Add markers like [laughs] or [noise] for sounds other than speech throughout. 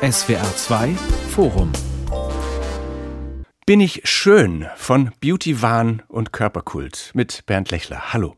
SWR 2 Forum Bin ich schön von Beauty-Wahn und Körperkult mit Bernd Lechler. Hallo.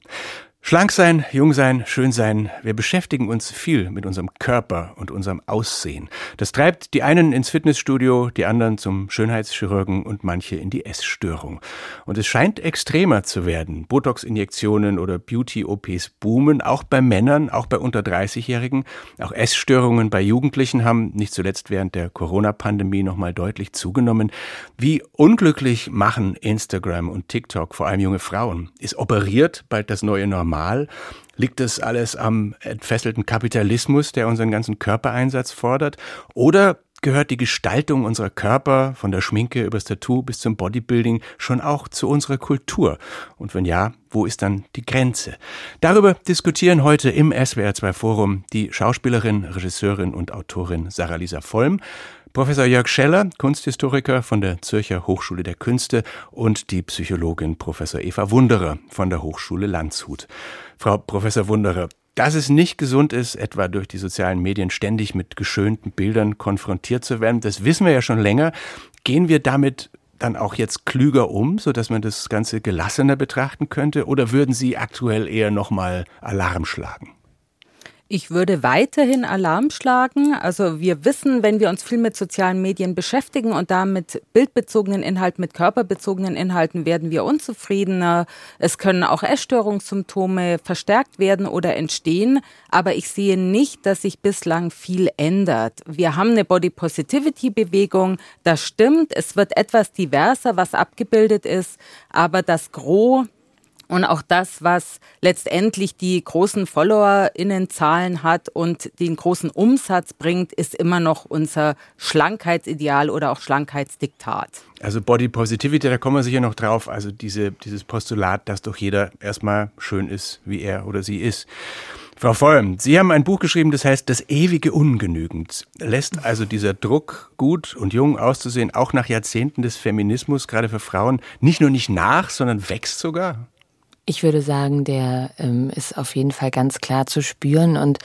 Schlank sein, jung sein, schön sein, wir beschäftigen uns viel mit unserem Körper und unserem Aussehen. Das treibt die einen ins Fitnessstudio, die anderen zum Schönheitschirurgen und manche in die Essstörung. Und es scheint extremer zu werden. Botox-Injektionen oder Beauty-OPs boomen, auch bei Männern, auch bei unter 30-Jährigen. Auch Essstörungen bei Jugendlichen haben nicht zuletzt während der Corona-Pandemie nochmal deutlich zugenommen. Wie unglücklich machen Instagram und TikTok vor allem junge Frauen? Ist operiert bald das neue Normal? Normal? Liegt das alles am entfesselten Kapitalismus, der unseren ganzen Körpereinsatz fordert? Oder gehört die Gestaltung unserer Körper von der Schminke übers Tattoo bis zum Bodybuilding schon auch zu unserer Kultur? Und wenn ja, wo ist dann die Grenze? Darüber diskutieren heute im SWR2 Forum die Schauspielerin, Regisseurin und Autorin Sarah Lisa Vollm, Professor Jörg Scheller, Kunsthistoriker von der Zürcher Hochschule der Künste und die Psychologin Professor Eva Wunderer von der Hochschule Landshut. Frau Professor Wunderer, dass es nicht gesund ist, etwa durch die sozialen Medien ständig mit geschönten Bildern konfrontiert zu werden, das wissen wir ja schon länger. Gehen wir damit dann auch jetzt klüger um, so dass man das Ganze gelassener betrachten könnte? Oder würden Sie aktuell eher nochmal Alarm schlagen? Ich würde weiterhin Alarm schlagen. Also wir wissen, wenn wir uns viel mit sozialen Medien beschäftigen und da mit bildbezogenen Inhalten, mit körperbezogenen Inhalten, werden wir unzufriedener. Es können auch Essstörungssymptome verstärkt werden oder entstehen. Aber ich sehe nicht, dass sich bislang viel ändert. Wir haben eine Body Positivity Bewegung. Das stimmt. Es wird etwas diverser, was abgebildet ist. Aber das Gros und auch das, was letztendlich die großen FollowerInnenzahlen hat und den großen Umsatz bringt, ist immer noch unser Schlankheitsideal oder auch Schlankheitsdiktat. Also Body Positivity, da kommen wir sicher noch drauf. Also diese, dieses Postulat, dass doch jeder erstmal schön ist, wie er oder sie ist. Frau Vollm, Sie haben ein Buch geschrieben, das heißt Das ewige Ungenügend. Lässt also dieser Druck, gut und jung auszusehen, auch nach Jahrzehnten des Feminismus, gerade für Frauen, nicht nur nicht nach, sondern wächst sogar? Ich würde sagen, der ähm, ist auf jeden Fall ganz klar zu spüren und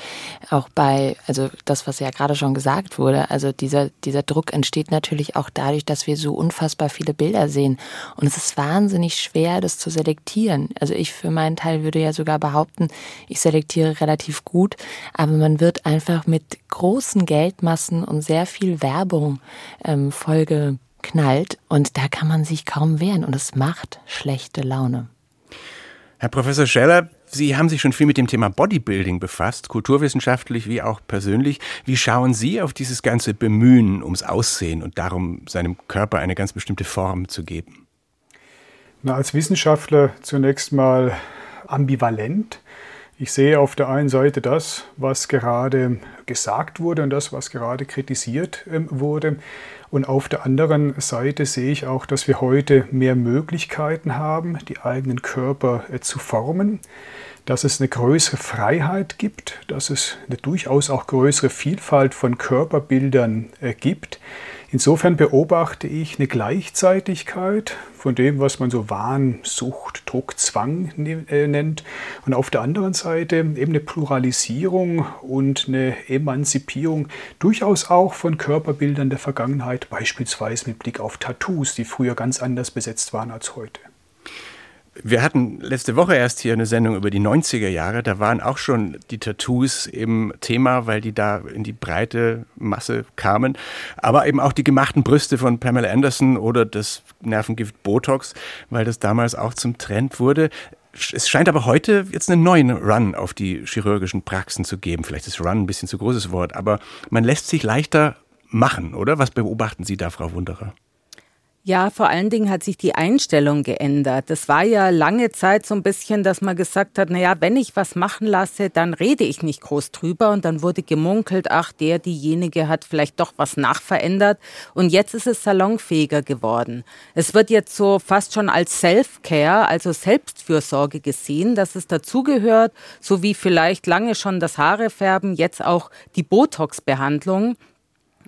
auch bei, also das, was ja gerade schon gesagt wurde, also dieser, dieser Druck entsteht natürlich auch dadurch, dass wir so unfassbar viele Bilder sehen. Und es ist wahnsinnig schwer, das zu selektieren. Also ich für meinen Teil würde ja sogar behaupten, ich selektiere relativ gut, aber man wird einfach mit großen Geldmassen und sehr viel Werbung ähm, Folge knallt und da kann man sich kaum wehren und es macht schlechte Laune. Herr Professor Scheller, Sie haben sich schon viel mit dem Thema Bodybuilding befasst, kulturwissenschaftlich wie auch persönlich. Wie schauen Sie auf dieses ganze Bemühen ums Aussehen und darum, seinem Körper eine ganz bestimmte Form zu geben? Na, als Wissenschaftler zunächst mal ambivalent. Ich sehe auf der einen Seite das, was gerade gesagt wurde und das, was gerade kritisiert ähm, wurde. Und auf der anderen Seite sehe ich auch, dass wir heute mehr Möglichkeiten haben, die eigenen Körper äh, zu formen, dass es eine größere Freiheit gibt, dass es eine durchaus auch größere Vielfalt von Körperbildern äh, gibt. Insofern beobachte ich eine Gleichzeitigkeit von dem, was man so Wahn, Sucht, Druck, Zwang äh, nennt. Und auf der anderen Seite eben eine Pluralisierung und eine Emanzipierung durchaus auch von Körperbildern der Vergangenheit, beispielsweise mit Blick auf Tattoos, die früher ganz anders besetzt waren als heute. Wir hatten letzte Woche erst hier eine Sendung über die 90er Jahre. Da waren auch schon die Tattoos im Thema, weil die da in die breite Masse kamen. Aber eben auch die gemachten Brüste von Pamela Anderson oder das Nervengift Botox, weil das damals auch zum Trend wurde. Es scheint aber heute jetzt einen neuen Run auf die chirurgischen Praxen zu geben. Vielleicht ist Run ein bisschen zu großes Wort, aber man lässt sich leichter machen, oder? Was beobachten Sie da, Frau Wunderer? Ja, vor allen Dingen hat sich die Einstellung geändert. Das war ja lange Zeit so ein bisschen, dass man gesagt hat, na ja, wenn ich was machen lasse, dann rede ich nicht groß drüber und dann wurde gemunkelt, ach, der, diejenige hat vielleicht doch was nachverändert und jetzt ist es salonfähiger geworden. Es wird jetzt so fast schon als Self-Care, also Selbstfürsorge gesehen, dass es dazugehört, so wie vielleicht lange schon das Haarefärben, jetzt auch die Botox-Behandlung.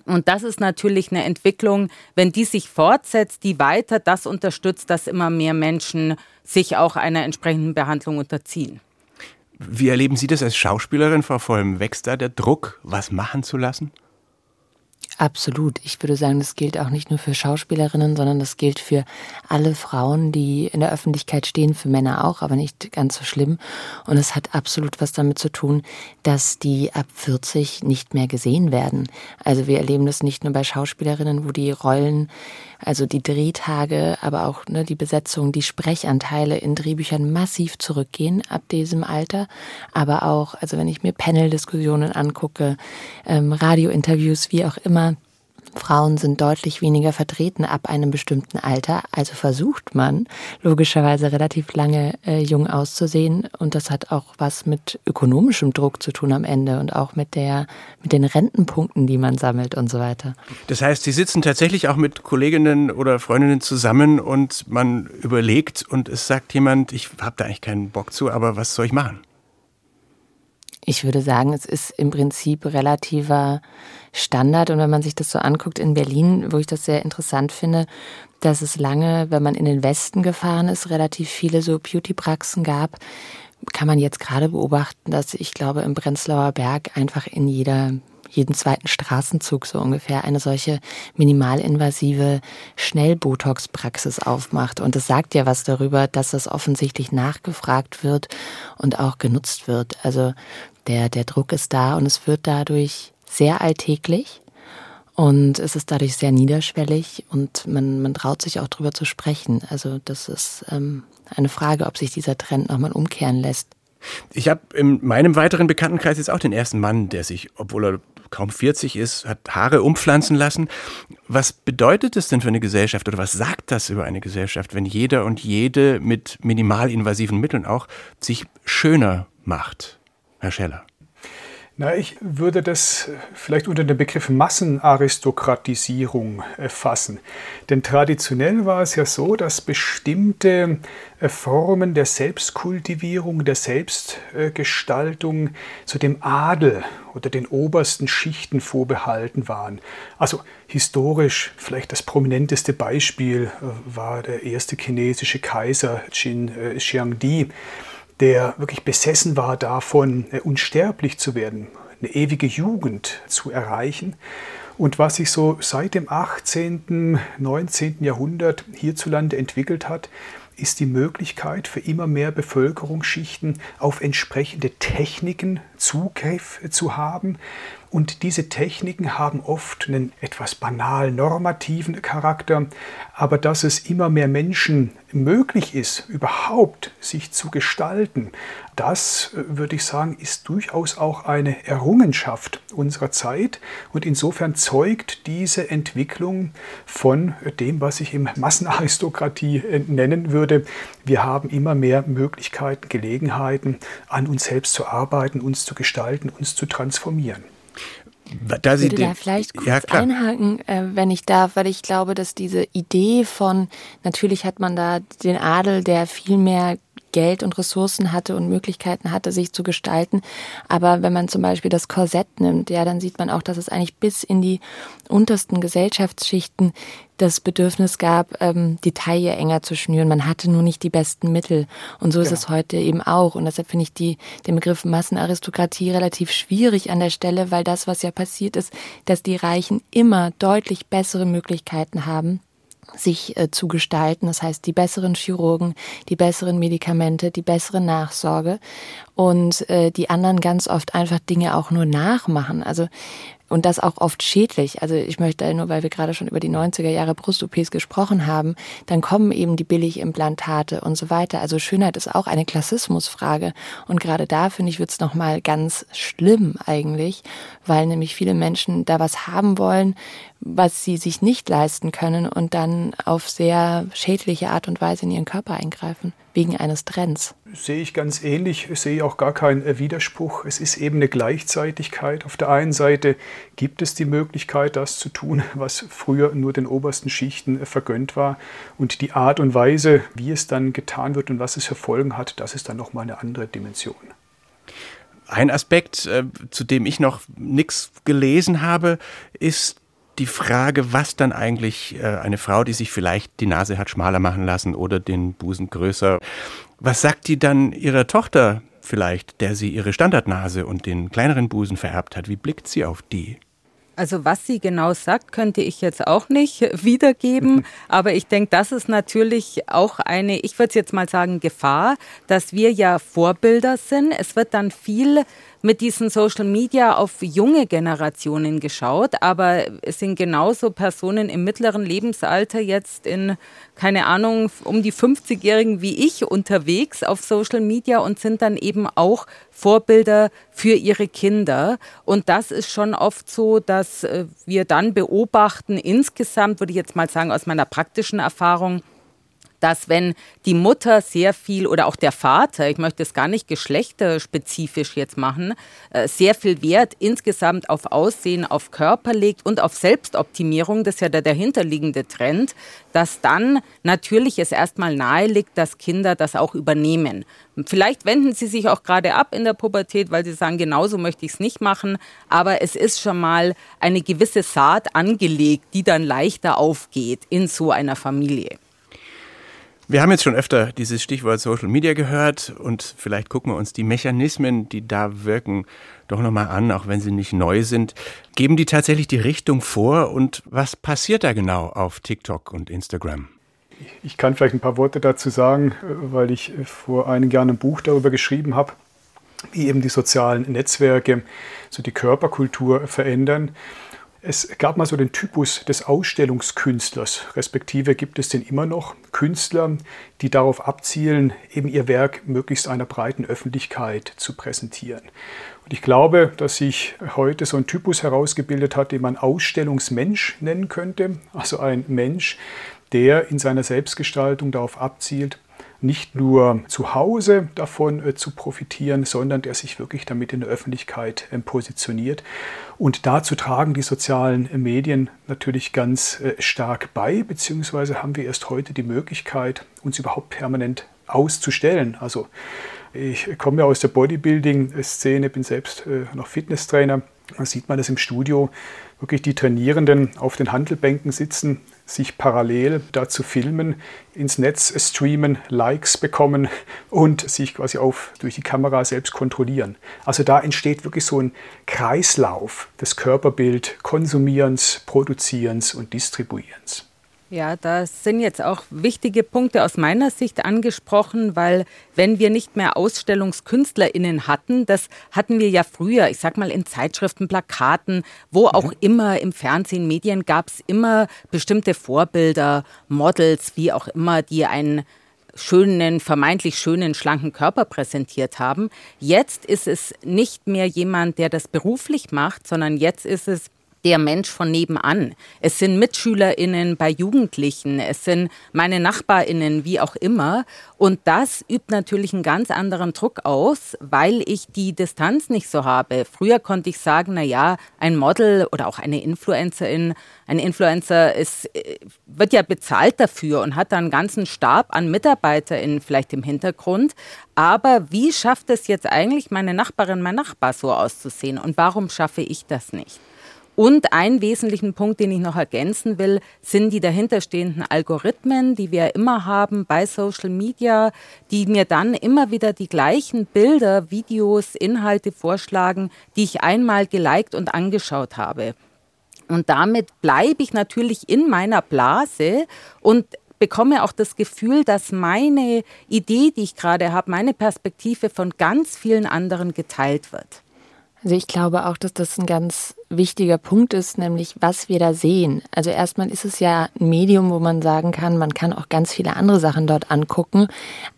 Und das ist natürlich eine Entwicklung, wenn die sich fortsetzt, die weiter das unterstützt, dass immer mehr Menschen sich auch einer entsprechenden Behandlung unterziehen. Wie erleben Sie das als Schauspielerin, Frau Vollm? Wächst da der Druck, was machen zu lassen? Absolut. Ich würde sagen, das gilt auch nicht nur für Schauspielerinnen, sondern das gilt für alle Frauen, die in der Öffentlichkeit stehen, für Männer auch, aber nicht ganz so schlimm. Und es hat absolut was damit zu tun, dass die ab 40 nicht mehr gesehen werden. Also wir erleben das nicht nur bei Schauspielerinnen, wo die Rollen, also die Drehtage, aber auch ne, die Besetzung, die Sprechanteile in Drehbüchern massiv zurückgehen ab diesem Alter. Aber auch, also wenn ich mir Panel-Diskussionen angucke, ähm, Radiointerviews, wie auch immer, Frauen sind deutlich weniger vertreten ab einem bestimmten Alter, also versucht man logischerweise relativ lange äh, jung auszusehen und das hat auch was mit ökonomischem Druck zu tun am Ende und auch mit der mit den Rentenpunkten, die man sammelt und so weiter. Das heißt, Sie sitzen tatsächlich auch mit Kolleginnen oder Freundinnen zusammen und man überlegt und es sagt jemand, ich habe da eigentlich keinen Bock zu, aber was soll ich machen? Ich würde sagen, es ist im Prinzip relativer Standard. Und wenn man sich das so anguckt in Berlin, wo ich das sehr interessant finde, dass es lange, wenn man in den Westen gefahren ist, relativ viele so Beauty-Praxen gab, kann man jetzt gerade beobachten, dass ich glaube, im Prenzlauer Berg einfach in jeder jeden zweiten Straßenzug so ungefähr eine solche minimalinvasive Schnellbotox-Praxis aufmacht. Und es sagt ja was darüber, dass das offensichtlich nachgefragt wird und auch genutzt wird. Also der, der Druck ist da und es wird dadurch sehr alltäglich und es ist dadurch sehr niederschwellig und man, man traut sich auch drüber zu sprechen. Also das ist ähm, eine Frage, ob sich dieser Trend nochmal umkehren lässt. Ich habe in meinem weiteren Bekanntenkreis jetzt auch den ersten Mann, der sich, obwohl er kaum 40 ist, hat Haare umpflanzen lassen. Was bedeutet es denn für eine Gesellschaft oder was sagt das über eine Gesellschaft, wenn jeder und jede mit minimalinvasiven Mitteln auch sich schöner macht? Herr Scheller? Na, ich würde das vielleicht unter dem Begriff Massenaristokratisierung fassen. Denn traditionell war es ja so, dass bestimmte äh, Formen der Selbstkultivierung, der Selbstgestaltung zu dem Adel oder den obersten Schichten vorbehalten waren. Also historisch vielleicht das prominenteste Beispiel äh, war der erste chinesische Kaiser Qin äh, Xiangdi der wirklich besessen war davon, äh, unsterblich zu werden, eine ewige Jugend zu erreichen. Und was sich so seit dem 18., 19. Jahrhundert hierzulande entwickelt hat, ist die Möglichkeit für immer mehr Bevölkerungsschichten auf entsprechende Techniken Zugriff zu haben, und diese Techniken haben oft einen etwas banal normativen Charakter, aber dass es immer mehr Menschen möglich ist, überhaupt sich zu gestalten, das äh, würde ich sagen, ist durchaus auch eine Errungenschaft unserer Zeit und insofern zeugt diese Entwicklung von dem, was ich im Massenaristokratie äh, nennen würde. Wir haben immer mehr Möglichkeiten, Gelegenheiten, an uns selbst zu arbeiten, uns zu gestalten, uns zu transformieren. Da ich würde da vielleicht kurz ja, einhaken, äh, wenn ich darf, weil ich glaube, dass diese Idee von, natürlich hat man da den Adel, der viel mehr Geld und Ressourcen hatte und Möglichkeiten hatte, sich zu gestalten. Aber wenn man zum Beispiel das Korsett nimmt, ja, dann sieht man auch, dass es eigentlich bis in die untersten Gesellschaftsschichten das Bedürfnis gab, ähm, die Taille enger zu schnüren. Man hatte nur nicht die besten Mittel. Und so ist genau. es heute eben auch. Und deshalb finde ich die, den Begriff Massenaristokratie relativ schwierig an der Stelle, weil das, was ja passiert ist, dass die Reichen immer deutlich bessere Möglichkeiten haben, sich äh, zu gestalten. Das heißt, die besseren Chirurgen, die besseren Medikamente, die bessere Nachsorge und äh, die anderen ganz oft einfach Dinge auch nur nachmachen. Also und das auch oft schädlich. Also ich möchte nur, weil wir gerade schon über die 90er Jahre Brust-OPs gesprochen haben, dann kommen eben die Billigimplantate und so weiter. Also Schönheit ist auch eine Klassismusfrage. Und gerade da, finde ich, wird es nochmal ganz schlimm eigentlich, weil nämlich viele Menschen da was haben wollen, was sie sich nicht leisten können und dann auf sehr schädliche Art und Weise in ihren Körper eingreifen, wegen eines Trends. Sehe ich ganz ähnlich, ich sehe auch gar keinen äh, Widerspruch. Es ist eben eine Gleichzeitigkeit. Auf der einen Seite gibt es die Möglichkeit, das zu tun, [laughs] was früher nur den obersten Schichten äh, vergönnt war. Und die Art und Weise, wie es dann getan wird und was es für Folgen hat, das ist dann nochmal eine andere Dimension. Ein Aspekt, äh, zu dem ich noch nichts gelesen habe, ist die Frage, was dann eigentlich eine Frau, die sich vielleicht die Nase hat schmaler machen lassen oder den Busen größer, was sagt die dann ihrer Tochter vielleicht, der sie ihre Standardnase und den kleineren Busen vererbt hat? Wie blickt sie auf die? Also was sie genau sagt, könnte ich jetzt auch nicht [laughs] wiedergeben. [laughs] Aber ich denke, das ist natürlich auch eine, ich würde jetzt mal sagen, Gefahr, dass wir ja Vorbilder sind. Es wird dann viel mit diesen Social Media auf junge Generationen geschaut, aber es sind genauso Personen im mittleren Lebensalter jetzt in, keine Ahnung, um die 50-Jährigen wie ich unterwegs auf Social Media und sind dann eben auch Vorbilder für ihre Kinder. Und das ist schon oft so, dass äh, wir dann beobachten, insgesamt würde ich jetzt mal sagen, aus meiner praktischen Erfahrung, dass wenn die Mutter sehr viel oder auch der Vater, ich möchte es gar nicht geschlechterspezifisch jetzt machen, äh, sehr viel Wert insgesamt auf Aussehen, auf Körper legt und auf Selbstoptimierung, das ist ja der dahinterliegende Trend, dass dann natürlich es erstmal nahe liegt, dass Kinder das auch übernehmen. Vielleicht wenden sie sich auch gerade ab in der Pubertät, weil sie sagen, genauso möchte ich es nicht machen, aber es ist schon mal eine gewisse Saat angelegt, die dann leichter aufgeht in so einer Familie. Wir haben jetzt schon öfter dieses Stichwort Social Media gehört und vielleicht gucken wir uns die Mechanismen, die da wirken, doch nochmal an, auch wenn sie nicht neu sind. Geben die tatsächlich die Richtung vor und was passiert da genau auf TikTok und Instagram? Ich kann vielleicht ein paar Worte dazu sagen, weil ich vor einigen Jahren ein Buch darüber geschrieben habe, wie eben die sozialen Netzwerke so die Körperkultur verändern. Es gab mal so den Typus des Ausstellungskünstlers, respektive gibt es den immer noch, Künstler, die darauf abzielen, eben ihr Werk möglichst einer breiten Öffentlichkeit zu präsentieren. Und ich glaube, dass sich heute so ein Typus herausgebildet hat, den man Ausstellungsmensch nennen könnte, also ein Mensch, der in seiner Selbstgestaltung darauf abzielt, nicht nur zu Hause davon äh, zu profitieren, sondern der sich wirklich damit in der Öffentlichkeit äh, positioniert. Und dazu tragen die sozialen Medien natürlich ganz äh, stark bei, beziehungsweise haben wir erst heute die Möglichkeit, uns überhaupt permanent auszustellen. Also ich komme ja aus der Bodybuilding-Szene, bin selbst noch Fitnesstrainer. Da sieht man das im Studio, wirklich die Trainierenden auf den Handelbänken sitzen, sich parallel dazu filmen, ins Netz streamen, Likes bekommen und sich quasi auf durch die Kamera selbst kontrollieren. Also da entsteht wirklich so ein Kreislauf des Körperbild Konsumierens, Produzierens und Distribuierens. Ja, das sind jetzt auch wichtige Punkte aus meiner Sicht angesprochen, weil wenn wir nicht mehr AusstellungskünstlerInnen hatten, das hatten wir ja früher, ich sag mal in Zeitschriften, Plakaten, wo auch mhm. immer im Fernsehen, Medien gab es immer bestimmte Vorbilder, Models, wie auch immer, die einen schönen, vermeintlich schönen, schlanken Körper präsentiert haben. Jetzt ist es nicht mehr jemand, der das beruflich macht, sondern jetzt ist es der Mensch von nebenan. Es sind MitschülerInnen bei Jugendlichen, es sind meine NachbarInnen, wie auch immer. Und das übt natürlich einen ganz anderen Druck aus, weil ich die Distanz nicht so habe. Früher konnte ich sagen, na ja, ein Model oder auch eine Influencerin, ein Influencer ist, äh, wird ja bezahlt dafür und hat da einen ganzen Stab an MitarbeiterInnen vielleicht im Hintergrund. Aber wie schafft es jetzt eigentlich meine Nachbarin, mein Nachbar so auszusehen? Und warum schaffe ich das nicht? Und einen wesentlichen Punkt, den ich noch ergänzen will, sind die dahinterstehenden Algorithmen, die wir immer haben bei Social Media, die mir dann immer wieder die gleichen Bilder, Videos, Inhalte vorschlagen, die ich einmal geliked und angeschaut habe. Und damit bleibe ich natürlich in meiner Blase und bekomme auch das Gefühl, dass meine Idee, die ich gerade habe, meine Perspektive von ganz vielen anderen geteilt wird. Also ich glaube auch, dass das ein ganz wichtiger Punkt ist, nämlich was wir da sehen. Also erstmal ist es ja ein Medium, wo man sagen kann, man kann auch ganz viele andere Sachen dort angucken,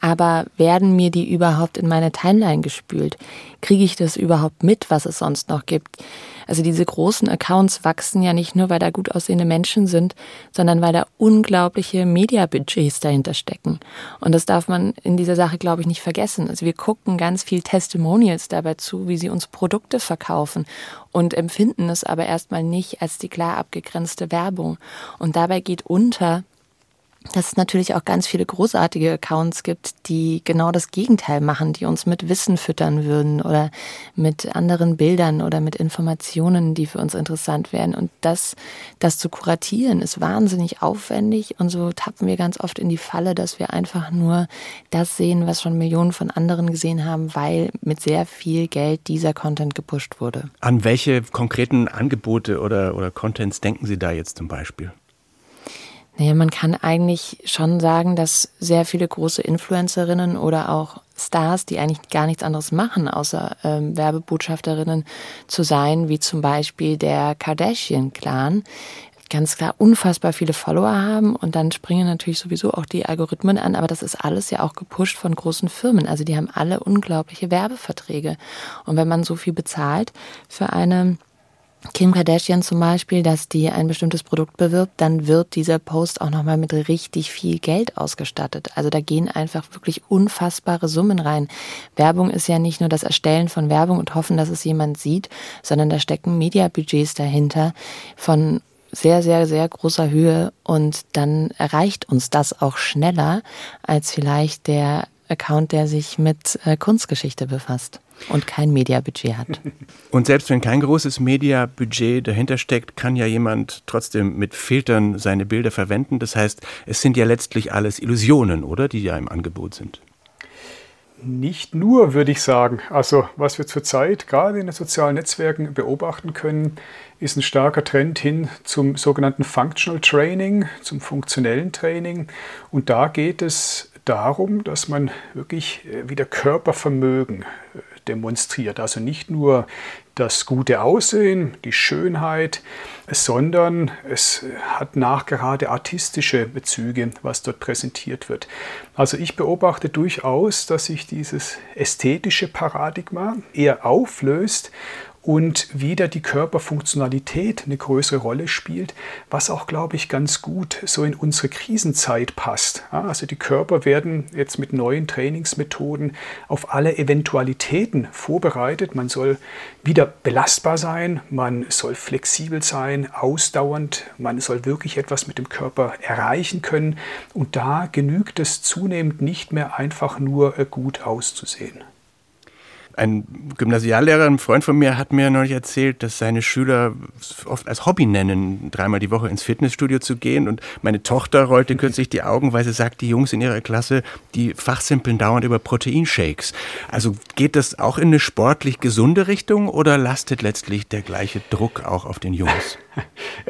aber werden mir die überhaupt in meine Timeline gespült? Kriege ich das überhaupt mit, was es sonst noch gibt? Also diese großen Accounts wachsen ja nicht nur, weil da gut aussehende Menschen sind, sondern weil da unglaubliche Mediabudgets dahinter stecken. Und das darf man in dieser Sache, glaube ich, nicht vergessen. Also wir gucken ganz viel Testimonials dabei zu, wie sie uns Produkte verkaufen und empfinden es aber erstmal nicht als die klar abgegrenzte Werbung. Und dabei geht unter, dass es natürlich auch ganz viele großartige Accounts gibt, die genau das Gegenteil machen, die uns mit Wissen füttern würden oder mit anderen Bildern oder mit Informationen, die für uns interessant wären. Und das, das zu kuratieren, ist wahnsinnig aufwendig. Und so tappen wir ganz oft in die Falle, dass wir einfach nur das sehen, was schon Millionen von anderen gesehen haben, weil mit sehr viel Geld dieser Content gepusht wurde. An welche konkreten Angebote oder, oder Contents denken Sie da jetzt zum Beispiel? Naja, man kann eigentlich schon sagen, dass sehr viele große Influencerinnen oder auch Stars, die eigentlich gar nichts anderes machen, außer ähm, Werbebotschafterinnen zu sein, wie zum Beispiel der Kardashian-Clan, ganz klar unfassbar viele Follower haben und dann springen natürlich sowieso auch die Algorithmen an, aber das ist alles ja auch gepusht von großen Firmen. Also die haben alle unglaubliche Werbeverträge. Und wenn man so viel bezahlt für eine Kim Kardashian zum Beispiel, dass die ein bestimmtes Produkt bewirbt, dann wird dieser Post auch nochmal mit richtig viel Geld ausgestattet. Also da gehen einfach wirklich unfassbare Summen rein. Werbung ist ja nicht nur das Erstellen von Werbung und hoffen, dass es jemand sieht, sondern da stecken Mediabudgets dahinter von sehr, sehr, sehr großer Höhe und dann erreicht uns das auch schneller als vielleicht der Account, der sich mit äh, Kunstgeschichte befasst und kein Mediabudget hat. [laughs] Und selbst wenn kein großes Mediabudget dahinter steckt, kann ja jemand trotzdem mit Filtern seine Bilder verwenden. Das heißt, es sind ja letztlich alles Illusionen, oder, die ja im Angebot sind. Nicht nur, würde ich sagen. Also, was wir zurzeit gerade in den sozialen Netzwerken beobachten können, ist ein starker Trend hin zum sogenannten Functional Training, zum funktionellen Training. Und da geht es darum, dass man wirklich äh, wieder Körpervermögen äh, demonstriert. Also nicht nur das gute Aussehen, die Schönheit, sondern es hat nachgerade artistische Bezüge, was dort präsentiert wird. Also ich beobachte durchaus, dass sich dieses ästhetische Paradigma eher auflöst und wieder die Körperfunktionalität eine größere Rolle spielt, was auch, glaube ich, ganz gut so in unsere Krisenzeit passt. Also die Körper werden jetzt mit neuen Trainingsmethoden auf alle Eventualitäten vorbereitet. Man soll wieder belastbar sein, man soll flexibel sein, ausdauernd, man soll wirklich etwas mit dem Körper erreichen können. Und da genügt es zunehmend nicht mehr einfach nur äh, gut auszusehen. Ein Gymnasiallehrer, ein Freund von mir, hat mir neulich erzählt, dass seine Schüler oft als Hobby nennen, dreimal die Woche ins Fitnessstudio zu gehen. Und meine Tochter rollte kürzlich die Augen, weil sie sagt, die Jungs in ihrer Klasse, die fachsimpeln dauernd über Proteinshakes. Also geht das auch in eine sportlich gesunde Richtung oder lastet letztlich der gleiche Druck auch auf den Jungs?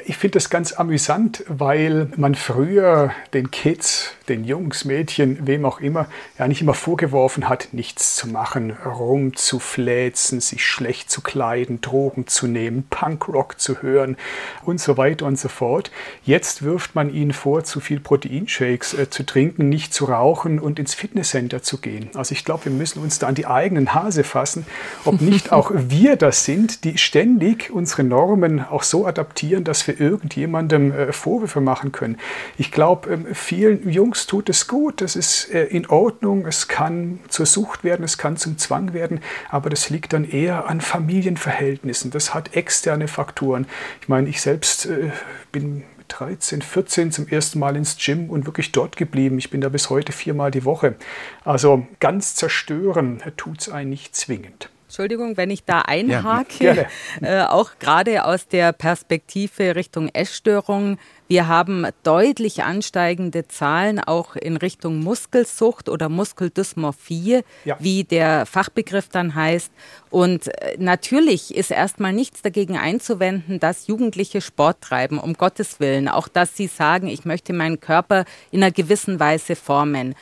Ich finde das ganz amüsant, weil man früher den Kids, den Jungs, Mädchen, wem auch immer, ja nicht immer vorgeworfen hat, nichts zu machen, rumzufläzen, sich schlecht zu kleiden, Drogen zu nehmen, Punkrock zu hören und so weiter und so fort. Jetzt wirft man ihnen vor, zu viel Proteinshakes äh, zu trinken, nicht zu rauchen und ins Fitnesscenter zu gehen. Also ich glaube, wir müssen uns da an die eigenen Hase fassen, ob nicht [laughs] auch wir das sind, die ständig unsere Normen auch so adaptieren, dass wir irgendjemandem äh, Vorwürfe machen können. Ich glaube, ähm, vielen Jungs tut es gut, das ist äh, in Ordnung, es kann zur Sucht werden, es kann zum Zwang werden, aber das liegt dann eher an Familienverhältnissen. Das hat externe Faktoren. Ich meine, ich selbst äh, bin 13, 14 zum ersten Mal ins Gym und wirklich dort geblieben. Ich bin da bis heute viermal die Woche. Also ganz zerstören tut es einen nicht zwingend. Entschuldigung, wenn ich da einhake, ja, äh, auch gerade aus der Perspektive Richtung Essstörung. Wir haben deutlich ansteigende Zahlen auch in Richtung Muskelsucht oder Muskeldysmorphie, ja. wie der Fachbegriff dann heißt. Und äh, natürlich ist erstmal nichts dagegen einzuwenden, dass Jugendliche Sport treiben, um Gottes Willen. Auch dass sie sagen, ich möchte meinen Körper in einer gewissen Weise formen.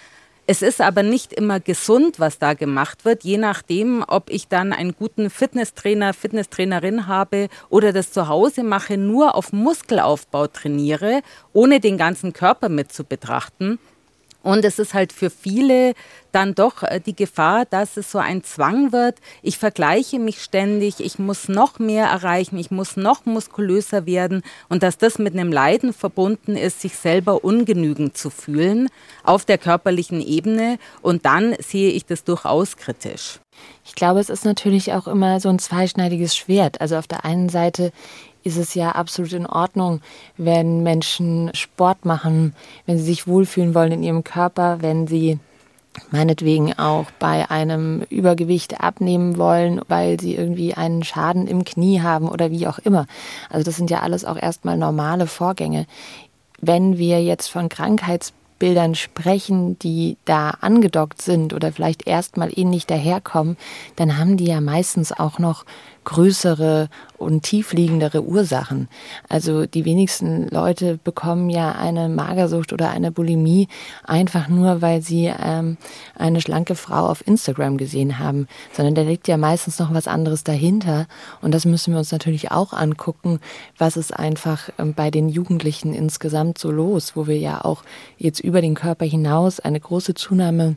Es ist aber nicht immer gesund, was da gemacht wird, je nachdem, ob ich dann einen guten Fitnesstrainer, Fitnesstrainerin habe oder das zu Hause mache, nur auf Muskelaufbau trainiere, ohne den ganzen Körper mit zu betrachten. Und es ist halt für viele dann doch äh, die Gefahr, dass es so ein Zwang wird. Ich vergleiche mich ständig, ich muss noch mehr erreichen, ich muss noch muskulöser werden und dass das mit einem Leiden verbunden ist, sich selber ungenügend zu fühlen auf der körperlichen Ebene. Und dann sehe ich das durchaus kritisch. Ich glaube, es ist natürlich auch immer so ein zweischneidiges Schwert. Also auf der einen Seite ist es ja absolut in Ordnung, wenn Menschen Sport machen, wenn sie sich wohlfühlen wollen in ihrem Körper, wenn sie meinetwegen auch bei einem Übergewicht abnehmen wollen, weil sie irgendwie einen Schaden im Knie haben oder wie auch immer. Also das sind ja alles auch erstmal normale Vorgänge. Wenn wir jetzt von Krankheitsbildern sprechen, die da angedockt sind oder vielleicht erstmal ähnlich daherkommen, dann haben die ja meistens auch noch größere und tiefliegendere Ursachen. Also die wenigsten Leute bekommen ja eine Magersucht oder eine Bulimie einfach nur, weil sie ähm, eine schlanke Frau auf Instagram gesehen haben, sondern da liegt ja meistens noch was anderes dahinter. Und das müssen wir uns natürlich auch angucken, was ist einfach ähm, bei den Jugendlichen insgesamt so los, wo wir ja auch jetzt über den Körper hinaus eine große Zunahme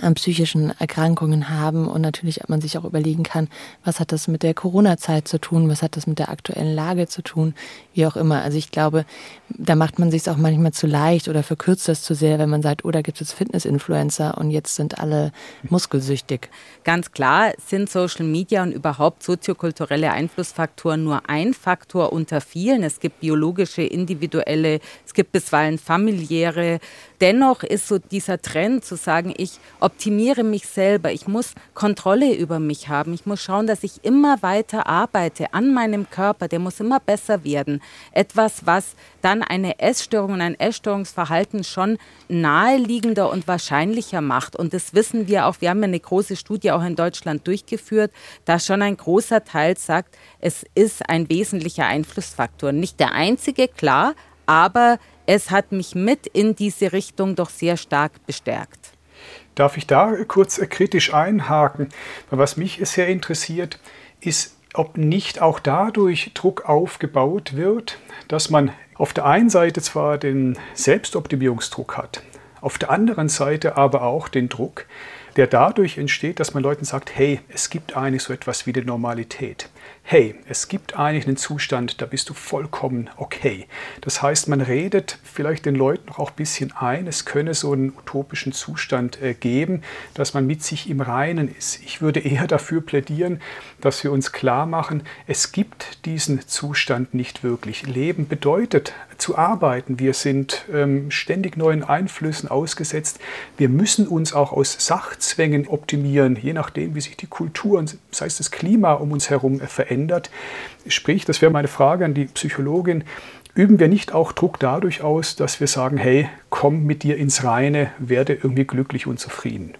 an psychischen Erkrankungen haben und natürlich man sich auch überlegen kann, was hat das mit der Corona-Zeit zu tun, was hat das mit der aktuellen Lage zu tun, wie auch immer. Also ich glaube, da macht man sich auch manchmal zu leicht oder verkürzt das zu sehr, wenn man sagt, oh, da gibt es Fitness-Influencer und jetzt sind alle muskelsüchtig. Ganz klar sind Social Media und überhaupt soziokulturelle Einflussfaktoren nur ein Faktor unter vielen. Es gibt biologische, individuelle, es gibt bisweilen familiäre. Dennoch ist so dieser Trend zu sagen, ich optimiere mich selber, ich muss Kontrolle über mich haben, ich muss schauen, dass ich immer weiter arbeite an meinem Körper, der muss immer besser werden. Etwas, was dann eine Essstörung und ein Essstörungsverhalten schon naheliegender und wahrscheinlicher macht. Und das wissen wir auch, wir haben eine große Studie auch in Deutschland durchgeführt, da schon ein großer Teil sagt, es ist ein wesentlicher Einflussfaktor. Nicht der einzige, klar, aber es hat mich mit in diese Richtung doch sehr stark bestärkt. Darf ich da kurz kritisch einhaken? Was mich sehr interessiert, ist, ob nicht auch dadurch Druck aufgebaut wird, dass man auf der einen Seite zwar den Selbstoptimierungsdruck hat, auf der anderen Seite aber auch den Druck, der dadurch entsteht, dass man Leuten sagt, hey, es gibt eigentlich so etwas wie die Normalität hey, es gibt eigentlich einen Zustand, da bist du vollkommen okay. Das heißt, man redet vielleicht den Leuten auch ein bisschen ein, es könne so einen utopischen Zustand äh, geben, dass man mit sich im Reinen ist. Ich würde [laughs] eher dafür plädieren, dass wir uns klar machen, es gibt diesen Zustand nicht wirklich. Leben bedeutet zu arbeiten. Wir sind ähm, ständig neuen Einflüssen ausgesetzt. Wir müssen uns auch aus Sachzwängen optimieren, je nachdem, wie sich die Kultur, sei es das Klima um uns herum, verändert verändert. Sprich, das wäre meine Frage an die Psychologin, üben wir nicht auch Druck dadurch aus, dass wir sagen, hey, komm mit dir ins Reine, werde irgendwie glücklich und zufrieden?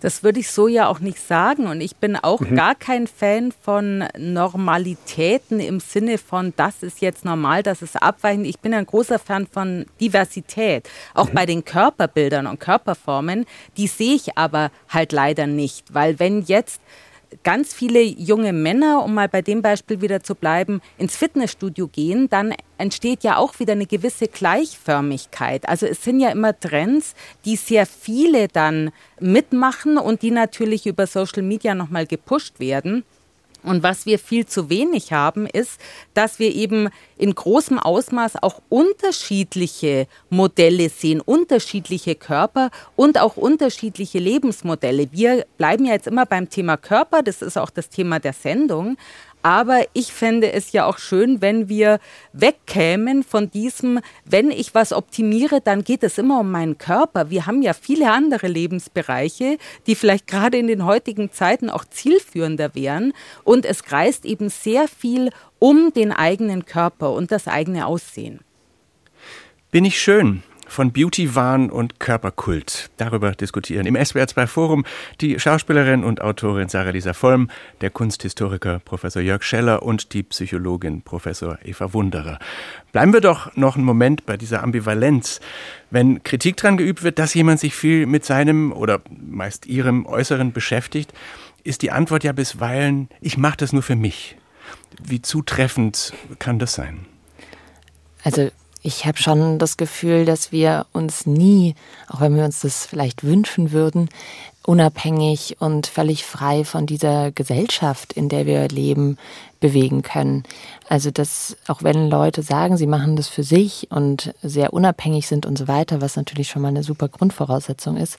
Das würde ich so ja auch nicht sagen. Und ich bin auch mhm. gar kein Fan von Normalitäten im Sinne von, das ist jetzt normal, das ist abweichend. Ich bin ein großer Fan von Diversität. Auch mhm. bei den Körperbildern und Körperformen. Die sehe ich aber halt leider nicht. Weil wenn jetzt ganz viele junge Männer, um mal bei dem Beispiel wieder zu bleiben, ins Fitnessstudio gehen, dann entsteht ja auch wieder eine gewisse Gleichförmigkeit. Also es sind ja immer Trends, die sehr viele dann mitmachen und die natürlich über Social Media nochmal gepusht werden. Und was wir viel zu wenig haben, ist, dass wir eben in großem Ausmaß auch unterschiedliche Modelle sehen, unterschiedliche Körper und auch unterschiedliche Lebensmodelle. Wir bleiben ja jetzt immer beim Thema Körper, das ist auch das Thema der Sendung. Aber ich fände es ja auch schön, wenn wir wegkämen von diesem, wenn ich was optimiere, dann geht es immer um meinen Körper. Wir haben ja viele andere Lebensbereiche, die vielleicht gerade in den heutigen Zeiten auch zielführender wären. Und es kreist eben sehr viel um den eigenen Körper und das eigene Aussehen. Bin ich schön? Von Beauty-Wahn und Körperkult. Darüber diskutieren im SWR2 Forum die Schauspielerin und Autorin Sarah Lisa Vollm, der Kunsthistoriker Professor Jörg Scheller und die Psychologin Professor Eva Wunderer. Bleiben wir doch noch einen Moment bei dieser Ambivalenz. Wenn Kritik dran geübt wird, dass jemand sich viel mit seinem oder meist ihrem Äußeren beschäftigt, ist die Antwort ja bisweilen, ich mache das nur für mich. Wie zutreffend kann das sein? Also ich habe schon das Gefühl, dass wir uns nie, auch wenn wir uns das vielleicht wünschen würden, unabhängig und völlig frei von dieser Gesellschaft, in der wir leben, bewegen können. Also dass auch wenn Leute sagen, sie machen das für sich und sehr unabhängig sind und so weiter, was natürlich schon mal eine super Grundvoraussetzung ist,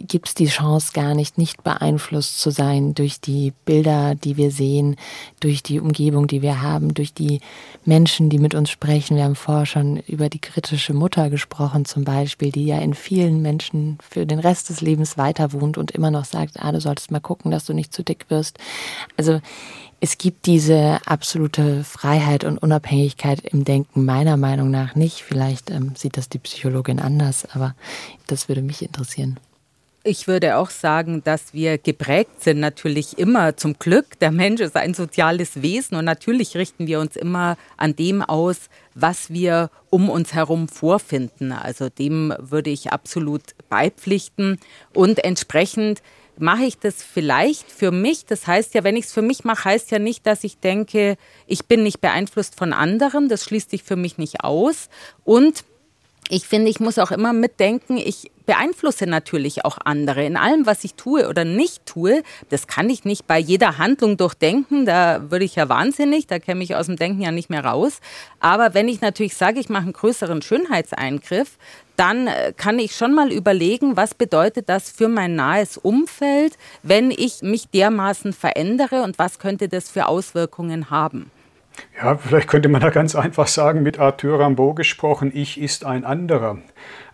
gibt es die Chance gar nicht, nicht beeinflusst zu sein durch die Bilder, die wir sehen, durch die Umgebung, die wir haben, durch die Menschen, die mit uns sprechen. Wir haben vorher schon über die kritische Mutter gesprochen zum Beispiel, die ja in vielen Menschen für den Rest des Lebens weiter wohnt und immer noch sagt, ah, du solltest mal gucken, dass du nicht zu dick wirst. Also es gibt diese absolute Freiheit und Unabhängigkeit im Denken meiner Meinung nach nicht. Vielleicht ähm, sieht das die Psychologin anders, aber das würde mich interessieren. Ich würde auch sagen, dass wir geprägt sind natürlich immer zum Glück. Der Mensch ist ein soziales Wesen und natürlich richten wir uns immer an dem aus, was wir um uns herum vorfinden. Also dem würde ich absolut beipflichten und entsprechend mache ich das vielleicht für mich. Das heißt ja, wenn ich es für mich mache, heißt ja nicht, dass ich denke, ich bin nicht beeinflusst von anderen. Das schließt sich für mich nicht aus. Und ich finde, ich muss auch immer mitdenken, ich beeinflusse natürlich auch andere in allem, was ich tue oder nicht tue. Das kann ich nicht bei jeder Handlung durchdenken, da würde ich ja wahnsinnig, da käme ich aus dem Denken ja nicht mehr raus. Aber wenn ich natürlich sage, ich mache einen größeren Schönheitseingriff, dann äh, kann ich schon mal überlegen, was bedeutet das für mein nahes Umfeld, wenn ich mich dermaßen verändere und was könnte das für Auswirkungen haben. Ja, vielleicht könnte man da ganz einfach sagen, mit Arthur Rimbaud gesprochen, ich ist ein anderer.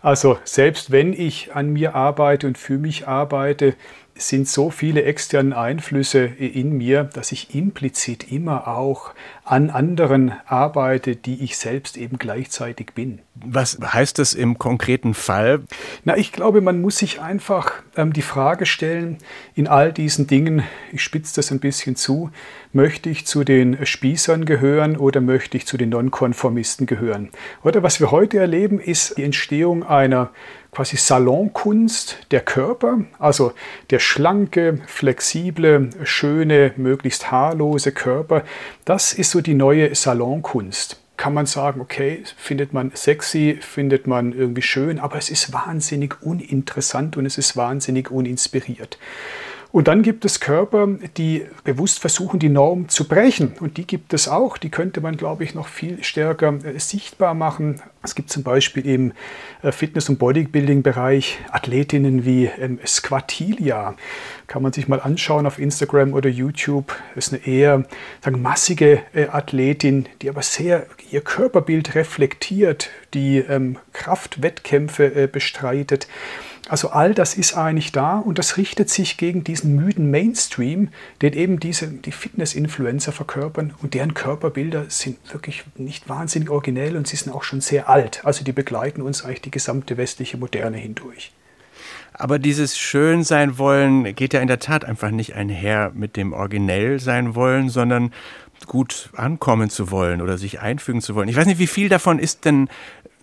Also selbst wenn ich an mir arbeite und für mich arbeite, sind so viele externe Einflüsse in mir, dass ich implizit immer auch an anderen arbeite, die ich selbst eben gleichzeitig bin. Was heißt das im konkreten Fall? Na, ich glaube, man muss sich einfach ähm, die Frage stellen, in all diesen Dingen, ich spitze das ein bisschen zu, möchte ich zu den Spießern gehören oder möchte ich zu den Nonkonformisten gehören? Oder was wir heute erleben, ist die Entstehung einer quasi Salonkunst der Körper, also der schlanke, flexible, schöne, möglichst haarlose Körper. Das ist so die neue Salonkunst kann man sagen, okay, findet man sexy, findet man irgendwie schön, aber es ist wahnsinnig uninteressant und es ist wahnsinnig uninspiriert. Und dann gibt es Körper, die bewusst versuchen, die Norm zu brechen. Und die gibt es auch. Die könnte man, glaube ich, noch viel stärker äh, sichtbar machen. Es gibt zum Beispiel im äh, Fitness- und Bodybuilding-Bereich Athletinnen wie ähm, Squatilia. Kann man sich mal anschauen auf Instagram oder YouTube. Das ist eine eher sagen, massige äh, Athletin, die aber sehr ihr Körperbild reflektiert, die ähm, Kraftwettkämpfe äh, bestreitet. Also all das ist eigentlich da und das richtet sich gegen diesen müden Mainstream, den eben diese, die Fitness-Influencer verkörpern und deren Körperbilder sind wirklich nicht wahnsinnig originell und sie sind auch schon sehr alt. Also die begleiten uns eigentlich die gesamte westliche Moderne hindurch. Aber dieses Schön wollen geht ja in der Tat einfach nicht einher mit dem Originell sein wollen, sondern gut ankommen zu wollen oder sich einfügen zu wollen. Ich weiß nicht, wie viel davon ist denn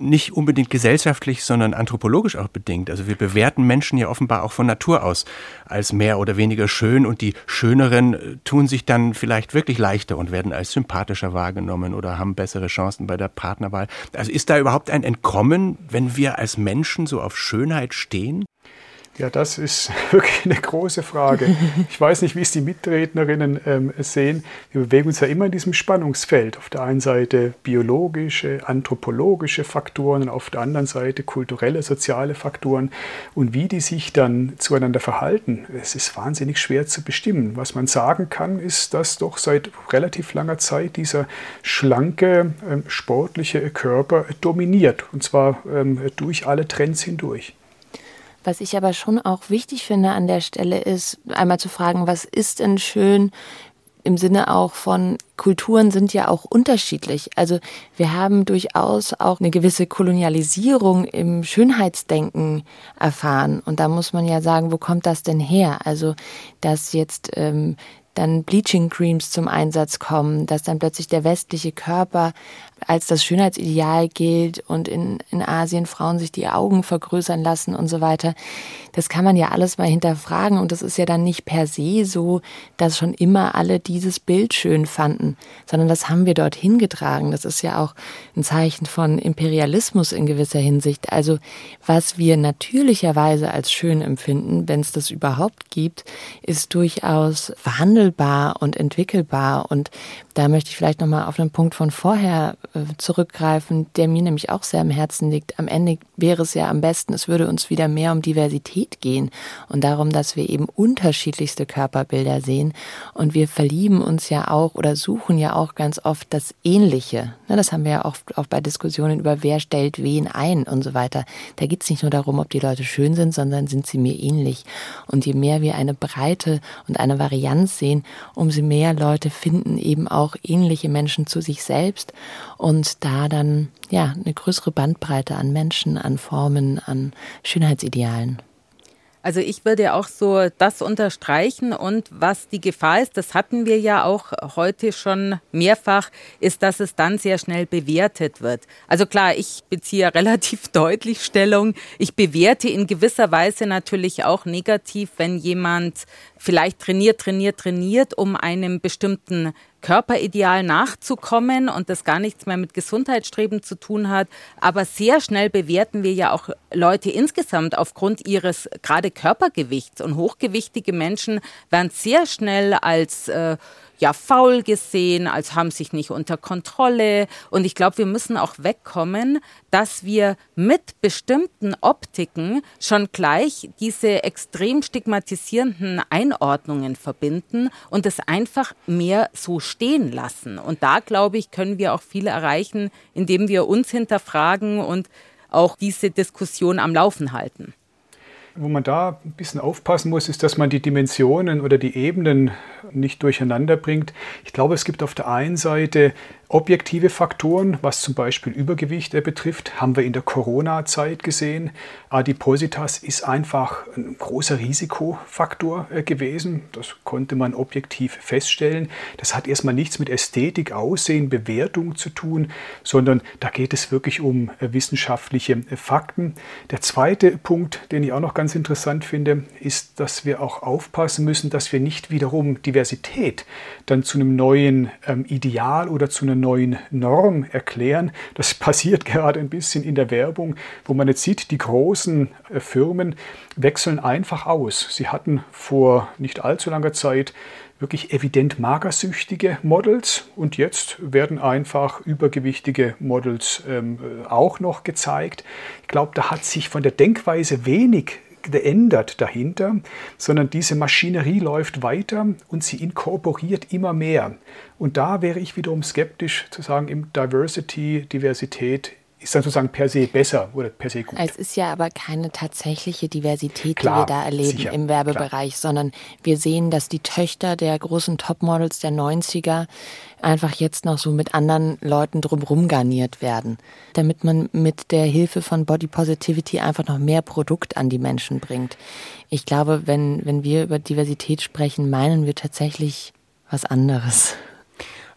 nicht unbedingt gesellschaftlich, sondern anthropologisch auch bedingt. Also wir bewerten Menschen ja offenbar auch von Natur aus als mehr oder weniger schön und die Schöneren äh, tun sich dann vielleicht wirklich leichter und werden als sympathischer wahrgenommen oder haben bessere Chancen bei der Partnerwahl. Also ist da überhaupt ein Entkommen, wenn wir als Menschen so auf Schönheit stehen? Ja, das ist [laughs] wirklich eine große Frage. [laughs] Ich weiß nicht, wie es die Mitrednerinnen ähm, sehen. Wir bewegen uns ja immer in diesem Spannungsfeld. Auf der einen Seite biologische, anthropologische Faktoren und auf der anderen Seite kulturelle, soziale Faktoren. Und wie die sich dann zueinander verhalten, es ist wahnsinnig schwer zu bestimmen. Was man sagen kann, ist, dass doch seit relativ langer Zeit dieser schlanke, ähm, sportliche Körper dominiert. Und zwar ähm, durch alle Trends hindurch. Was ich aber schon auch wichtig finde an der Stelle ist, einmal zu fragen, was ist denn schön im Sinne auch von Kulturen sind ja auch unterschiedlich. Also wir haben durchaus auch eine gewisse Kolonialisierung im Schönheitsdenken erfahren. Und da muss man ja sagen, wo kommt das denn her? Also dass jetzt ähm, dann Bleaching Creams zum Einsatz kommen, dass dann plötzlich der westliche Körper als das Schönheitsideal gilt und in, in Asien Frauen sich die Augen vergrößern lassen und so weiter. Das kann man ja alles mal hinterfragen und das ist ja dann nicht per se so, dass schon immer alle dieses Bild schön fanden, sondern das haben wir dorthin getragen. Das ist ja auch ein Zeichen von Imperialismus in gewisser Hinsicht. Also was wir natürlicherweise als schön empfinden, wenn es das überhaupt gibt, ist durchaus verhandelbar und entwickelbar und da möchte ich vielleicht nochmal auf einen Punkt von vorher zurückgreifen, der mir nämlich auch sehr am Herzen liegt. Am Ende wäre es ja am besten, es würde uns wieder mehr um Diversität gehen und darum, dass wir eben unterschiedlichste Körperbilder sehen. Und wir verlieben uns ja auch oder suchen ja auch ganz oft das Ähnliche. Ne, das haben wir ja oft auch bei Diskussionen über wer stellt wen ein und so weiter. Da geht es nicht nur darum, ob die Leute schön sind, sondern sind sie mir ähnlich. Und je mehr wir eine Breite und eine Varianz sehen, umso mehr Leute finden eben auch ähnliche Menschen zu sich selbst und da dann ja eine größere Bandbreite an Menschen, an Formen, an Schönheitsidealen. Also ich würde auch so das unterstreichen und was die Gefahr ist, das hatten wir ja auch heute schon mehrfach, ist, dass es dann sehr schnell bewertet wird. Also klar, ich beziehe [laughs] relativ deutlich Stellung. Ich bewerte in gewisser Weise natürlich auch negativ, wenn jemand vielleicht trainiert, trainiert, trainiert, um einem bestimmten Körperideal nachzukommen und das gar nichts mehr mit Gesundheitsstreben zu tun hat. Aber sehr schnell bewerten wir ja auch Leute insgesamt aufgrund ihres gerade Körpergewichts. Und hochgewichtige Menschen werden sehr schnell als äh, ja faul gesehen, als haben sich nicht unter Kontrolle. Und ich glaube, wir müssen auch wegkommen, dass wir mit bestimmten Optiken schon gleich diese extrem stigmatisierenden Einordnungen verbinden und es einfach mehr so stehen lassen. Und da, glaube ich, können wir auch viel erreichen, indem wir uns hinterfragen und auch diese Diskussion am Laufen halten. Wo man da ein bisschen aufpassen muss, ist, dass man die Dimensionen oder die Ebenen nicht durcheinander bringt. Ich glaube, es gibt auf der einen Seite Objektive Faktoren, was zum Beispiel Übergewicht betrifft, haben wir in der Corona-Zeit gesehen. Adipositas ist einfach ein großer Risikofaktor äh, gewesen. Das konnte man objektiv feststellen. Das hat erstmal nichts mit Ästhetik, Aussehen, Bewertung zu tun, sondern da geht es wirklich um äh, wissenschaftliche äh, Fakten. Der zweite Punkt, den ich auch noch ganz interessant finde, ist, dass wir auch aufpassen müssen, dass wir nicht wiederum Diversität dann zu einem neuen ähm, Ideal oder zu einer neuen Norm erklären. Das [laughs] passiert gerade ein bisschen in der Werbung, wo man jetzt sieht, die großen äh, Firmen wechseln einfach aus. Sie hatten vor nicht allzu langer Zeit wirklich evident magersüchtige Models und jetzt werden einfach übergewichtige Models ähm, äh, auch noch gezeigt. Ich glaube, da hat sich von der Denkweise wenig geändert dahinter, sondern diese Maschinerie läuft weiter und sie inkorporiert immer mehr. Und da wäre ich wiederum skeptisch zu sagen, im Diversity, Diversität ist dann sozusagen per se besser oder per se gut. Es ist ja aber keine tatsächliche Diversität, klar, die wir da erleben sicher, im Werbebereich, klar. sondern wir sehen, dass die Töchter der großen Topmodels der 90er einfach jetzt noch so mit anderen Leuten drumherum garniert werden, damit man mit der Hilfe von Body Positivity einfach noch mehr Produkt an die Menschen bringt. Ich glaube, wenn, wenn wir über Diversität sprechen, meinen wir tatsächlich was anderes.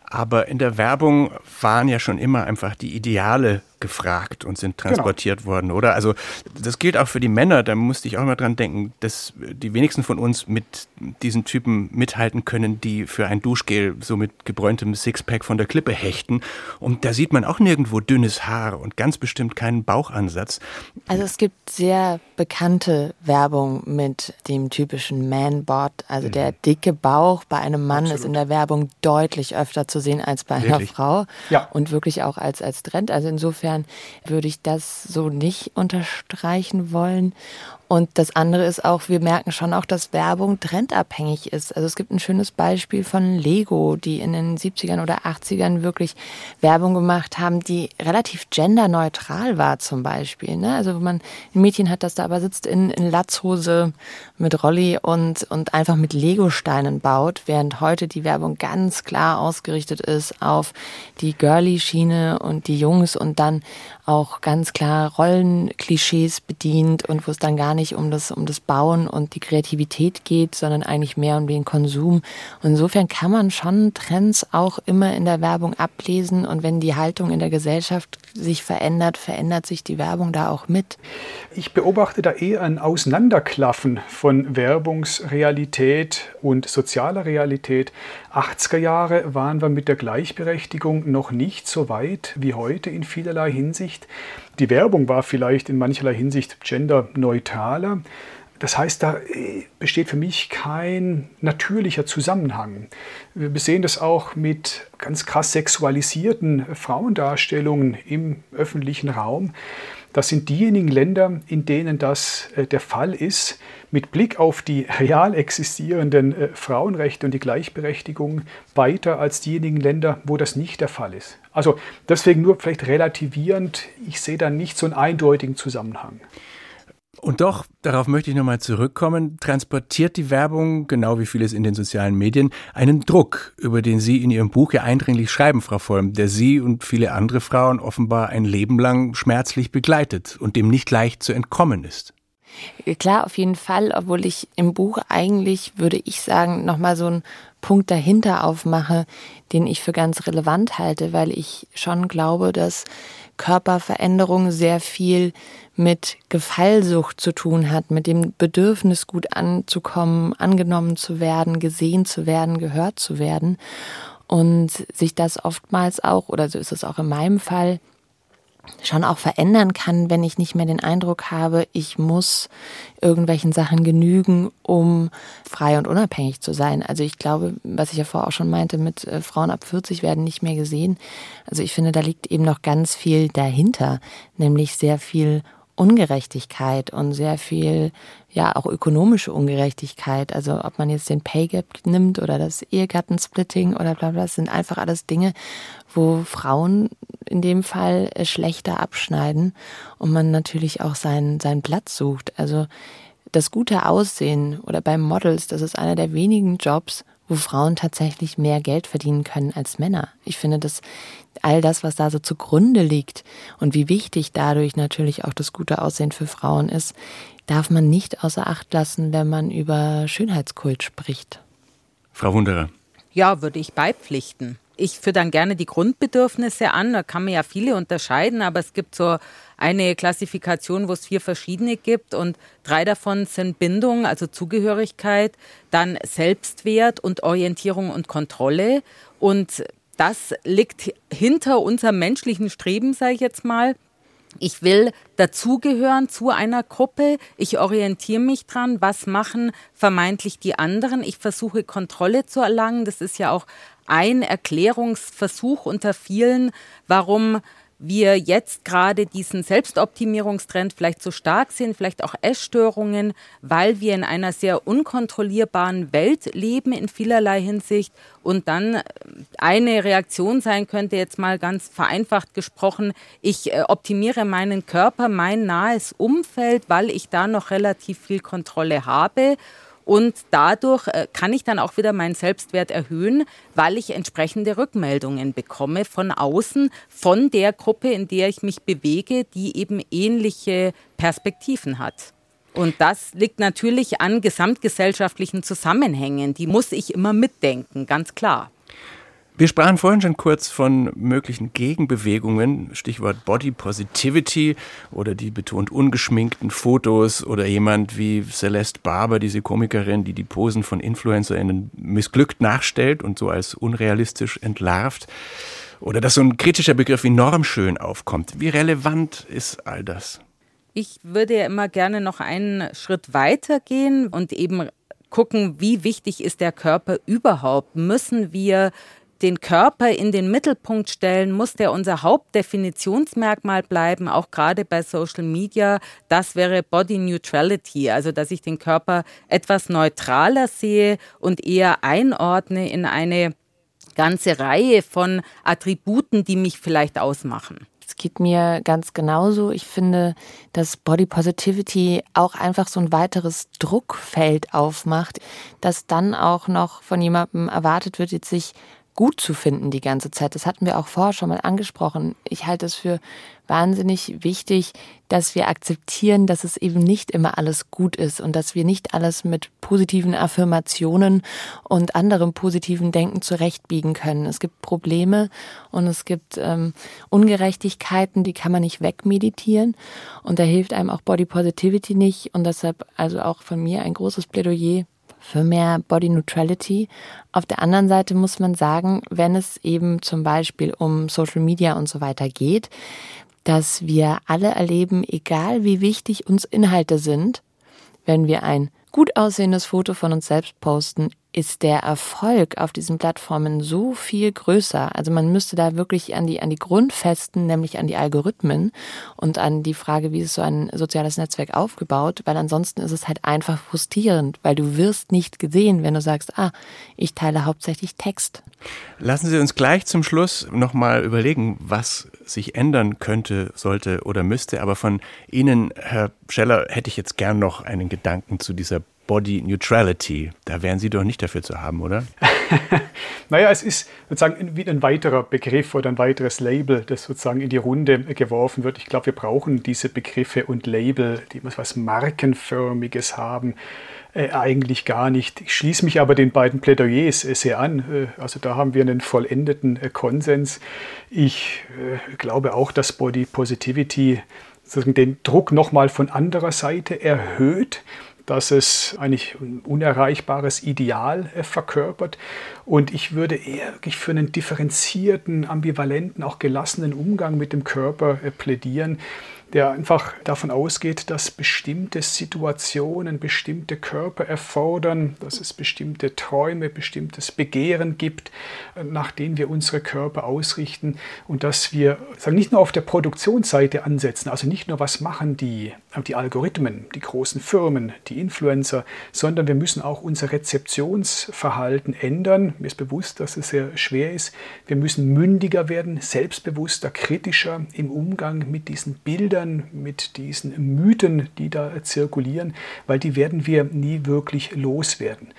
Aber in der Werbung waren ja schon immer einfach die Ideale gefragt und sind genau. transportiert genau. worden, oder? Also das gilt auch für die Männer. Da musste ich auch mal dran denken, dass die wenigsten von uns mit diesen Typen mithalten können, die für ein Duschgel so mit gebräuntem Sixpack von der Klippe hechten. Und da sieht man auch nirgendwo dünnes Haar und ganz bestimmt keinen Bauchansatz. Also es gibt sehr bekannte Werbung mit dem typischen Man-Bod. Also mhm. der dicke Bauch bei einem Mann Absolut. ist in der Werbung deutlich öfter zu sehen als bei einer wirklich? Frau. Ja. Und wirklich auch als, als Trend. Also insofern Insofern würde ich das so nicht unterstreichen wollen. Und das andere ist auch, wir merken schon auch, dass Werbung trendabhängig ist. Also es gibt ein schönes Beispiel von Lego, die in den 70ern oder 80ern wirklich Werbung gemacht haben, die relativ genderneutral war zum Beispiel. Ne? Also wenn man ein Mädchen hat, das da aber sitzt in, in Latzhose mit Rolli und, und einfach mit Lego-Steinen baut, während heute die Werbung ganz klar ausgerichtet ist auf die Girly-Schiene und die Jungs und dann auch ganz klar Rollenklischees bedient und wo es dann gar nicht um das, um das Bauen und die Kreativität geht, sondern eigentlich mehr um den Konsum. Und insofern kann man schon Trends auch immer in der Werbung ablesen und wenn die Haltung in der Gesellschaft sich verändert, verändert sich die Werbung da auch mit. Ich beobachte da eher ein Auseinanderklaffen von Werbungsrealität und sozialer Realität. 80er Jahre waren wir mit der Gleichberechtigung noch nicht so weit wie heute in vielerlei Hinsicht. Die Werbung war vielleicht in mancherlei Hinsicht genderneutraler. das heißt, da äh, besteht für mich kein natürlicher Zusammenhang. Wir sehen das auch mit ganz krass sexualisierten Frauendarstellungen im öffentlichen Raum. Das sind diejenigen Länder, in denen das äh, der Fall ist, mit Blick auf die real existierenden äh, Frauenrechte und die Gleichberechtigung weiter als diejenigen Länder, wo das nicht der Fall ist. Also deswegen nur vielleicht relativierend, ich sehe da nicht so einen eindeutigen Zusammenhang. Und doch, darauf möchte ich nochmal zurückkommen, transportiert die Werbung, genau wie vieles in den sozialen Medien, einen Druck, über den Sie in Ihrem Buch ja eindringlich schreiben, Frau Vollm, der Sie und viele andere Frauen offenbar ein Leben lang schmerzlich begleitet und dem nicht leicht zu entkommen ist. Klar, auf jeden Fall, obwohl ich im Buch eigentlich, würde ich sagen, nochmal so einen Punkt dahinter aufmache, den ich für ganz relevant halte, weil ich schon glaube, dass Körperveränderung sehr viel mit Gefallsucht zu tun hat, mit dem Bedürfnis, gut anzukommen, angenommen zu werden, gesehen zu werden, gehört zu werden. Und sich das oftmals auch, oder so ist es auch in meinem Fall, schon auch verändern kann, wenn ich nicht mehr den Eindruck habe, ich muss irgendwelchen Sachen genügen, um frei und unabhängig zu sein. Also ich glaube, was ich ja vorher auch schon meinte, mit äh, Frauen ab 40 werden nicht mehr gesehen. Also ich finde, da liegt eben noch ganz viel dahinter, nämlich sehr viel Ungerechtigkeit und sehr viel, ja, auch ökonomische Ungerechtigkeit. Also ob man jetzt den Pay Gap nimmt oder das Ehegattensplitting oder bla bla, das sind einfach alles Dinge, wo Frauen in dem Fall äh, schlechter abschneiden und man natürlich auch seinen, seinen Platz sucht. Also das gute Aussehen oder beim Models, das ist einer der wenigen Jobs, wo Frauen tatsächlich mehr Geld verdienen können als Männer. Ich finde, dass all das, was da so zugrunde liegt und wie wichtig dadurch natürlich auch das gute Aussehen für Frauen ist, darf man nicht außer Acht lassen, wenn man über Schönheitskult spricht. Frau Wunderer. Ja, würde ich beipflichten. Ich führe dann gerne die Grundbedürfnisse an. Da kann man ja viele unterscheiden, aber es gibt so eine Klassifikation, wo es vier verschiedene gibt und drei davon sind Bindung, also Zugehörigkeit, dann Selbstwert und Orientierung und Kontrolle. Und das liegt hinter unserem menschlichen Streben, sage ich jetzt mal. Ich will dazugehören zu einer Gruppe. Ich orientiere mich dran, was machen vermeintlich die anderen. Ich versuche Kontrolle zu erlangen. Das ist ja auch ein Erklärungsversuch unter vielen, warum wir jetzt gerade diesen Selbstoptimierungstrend vielleicht so stark sehen, vielleicht auch Essstörungen, weil wir in einer sehr unkontrollierbaren Welt leben in vielerlei Hinsicht. Und dann eine Reaktion sein könnte, jetzt mal ganz vereinfacht gesprochen, ich äh, optimiere meinen Körper, mein nahes Umfeld, weil ich da noch relativ viel Kontrolle habe und dadurch äh, kann ich dann auch wieder meinen Selbstwert erhöhen, weil ich entsprechende Rückmeldungen bekomme von außen, von der Gruppe, in der ich mich bewege, die eben ähnliche Perspektiven hat. Und das liegt natürlich an gesamtgesellschaftlichen Zusammenhängen. Die muss ich immer mitdenken, ganz klar. Wir sprachen vorhin schon kurz von möglichen Gegenbewegungen, Stichwort Body Positivity oder die betont ungeschminkten Fotos oder jemand wie Celeste Barber, diese Komikerin, die die Posen von InfluencerInnen missglückt nachstellt und so als unrealistisch entlarvt. Oder dass so ein kritischer Begriff wie normschön aufkommt. Wie relevant ist all das? Ich würde ja immer gerne noch einen Schritt weiter gehen und eben gucken, wie wichtig ist der Körper überhaupt? Müssen wir den Körper in den Mittelpunkt stellen, muss der unser Hauptdefinitionsmerkmal bleiben, auch gerade bei Social Media. Das wäre Body Neutrality, also dass ich den Körper etwas neutraler sehe und eher einordne in eine ganze Reihe von Attributen, die mich vielleicht ausmachen. Es geht mir ganz genauso. Ich finde, dass Body Positivity auch einfach so ein weiteres Druckfeld aufmacht, das dann auch noch von jemandem erwartet wird, jetzt sich gut zu finden die ganze Zeit. Das hatten wir auch vorher schon mal angesprochen. Ich halte es für wahnsinnig wichtig, dass wir akzeptieren, dass es eben nicht immer alles gut ist und dass wir nicht alles mit positiven Affirmationen und anderem positiven Denken zurechtbiegen können. Es gibt Probleme und es gibt ähm, Ungerechtigkeiten, die kann man nicht wegmeditieren und da hilft einem auch Body Positivity nicht und deshalb also auch von mir ein großes Plädoyer für mehr Body Neutrality. Auf der anderen Seite muss man sagen, wenn es eben zum Beispiel um Social Media und so weiter geht, dass wir alle erleben, egal wie wichtig uns Inhalte sind, wenn wir ein gut aussehendes Foto von uns selbst posten, ist der Erfolg auf diesen Plattformen so viel größer. Also man müsste da wirklich an die, an die Grundfesten, nämlich an die Algorithmen und an die Frage, wie ist so ein soziales Netzwerk aufgebaut, weil ansonsten ist es halt einfach frustrierend, weil du wirst nicht gesehen, wenn du sagst, ah, ich teile hauptsächlich Text. Lassen Sie uns gleich zum Schluss nochmal überlegen, was sich ändern könnte, sollte oder müsste. Aber von Ihnen, Herr Scheller, hätte ich jetzt gern noch einen Gedanken zu dieser Body Neutrality. Da wären Sie doch nicht dafür zu haben, oder? [laughs] naja, es ist sozusagen wie ein weiterer Begriff oder ein weiteres Label, das sozusagen in die Runde geworfen wird. Ich glaube, wir brauchen diese Begriffe und Label, die etwas Markenförmiges haben. Äh, eigentlich gar nicht. Ich schließe mich aber den beiden Plädoyers äh, sehr an. Äh, also da haben wir einen vollendeten äh, Konsens. Ich äh, glaube auch, dass Body Positivity den Druck nochmal von anderer Seite erhöht dass es eigentlich ein unerreichbares Ideal äh, verkörpert. Und ich würde eher wirklich für einen differenzierten, ambivalenten, auch gelassenen Umgang mit dem Körper äh, plädieren der einfach davon ausgeht, dass bestimmte Situationen, bestimmte Körper erfordern, dass es bestimmte Träume, bestimmtes Begehren gibt, nach denen wir unsere Körper ausrichten und dass wir sagen, nicht nur auf der Produktionsseite ansetzen, also nicht nur was machen die, die Algorithmen, die großen Firmen, die Influencer, sondern wir müssen auch unser Rezeptionsverhalten ändern. Mir ist bewusst, dass es sehr schwer ist. Wir müssen mündiger werden, selbstbewusster, kritischer im Umgang mit diesen Bildern Bildern, mit diesen Mythen, die da zirkulieren, weil die werden wir nie wirklich loswerden.